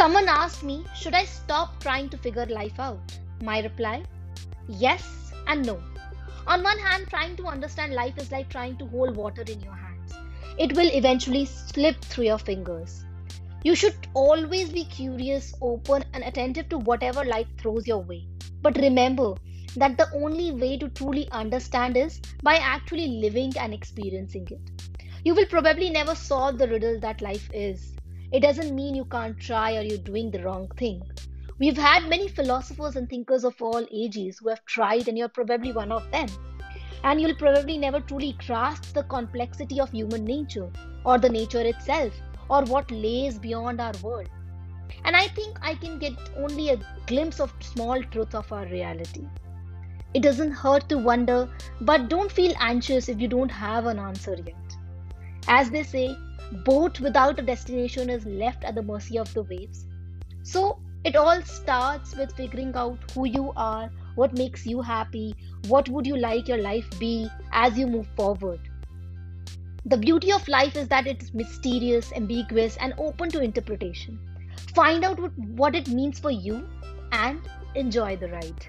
Someone asked me, should I stop trying to figure life out? My reply, yes and no. On one hand, trying to understand life is like trying to hold water in your hands. It will eventually slip through your fingers. You should always be curious, open, and attentive to whatever life throws your way. But remember that the only way to truly understand is by actually living and experiencing it. You will probably never solve the riddle that life is. It doesn't mean you can't try or you're doing the wrong thing. We've had many philosophers and thinkers of all ages who have tried, and you're probably one of them. And you'll probably never truly grasp the complexity of human nature, or the nature itself, or what lays beyond our world. And I think I can get only a glimpse of small truth of our reality. It doesn't hurt to wonder, but don't feel anxious if you don't have an answer yet. As they say, boat without a destination is left at the mercy of the waves. So it all starts with figuring out who you are, what makes you happy, what would you like your life be as you move forward. The beauty of life is that it's mysterious, ambiguous, and open to interpretation. Find out what, it means for you and enjoy the ride.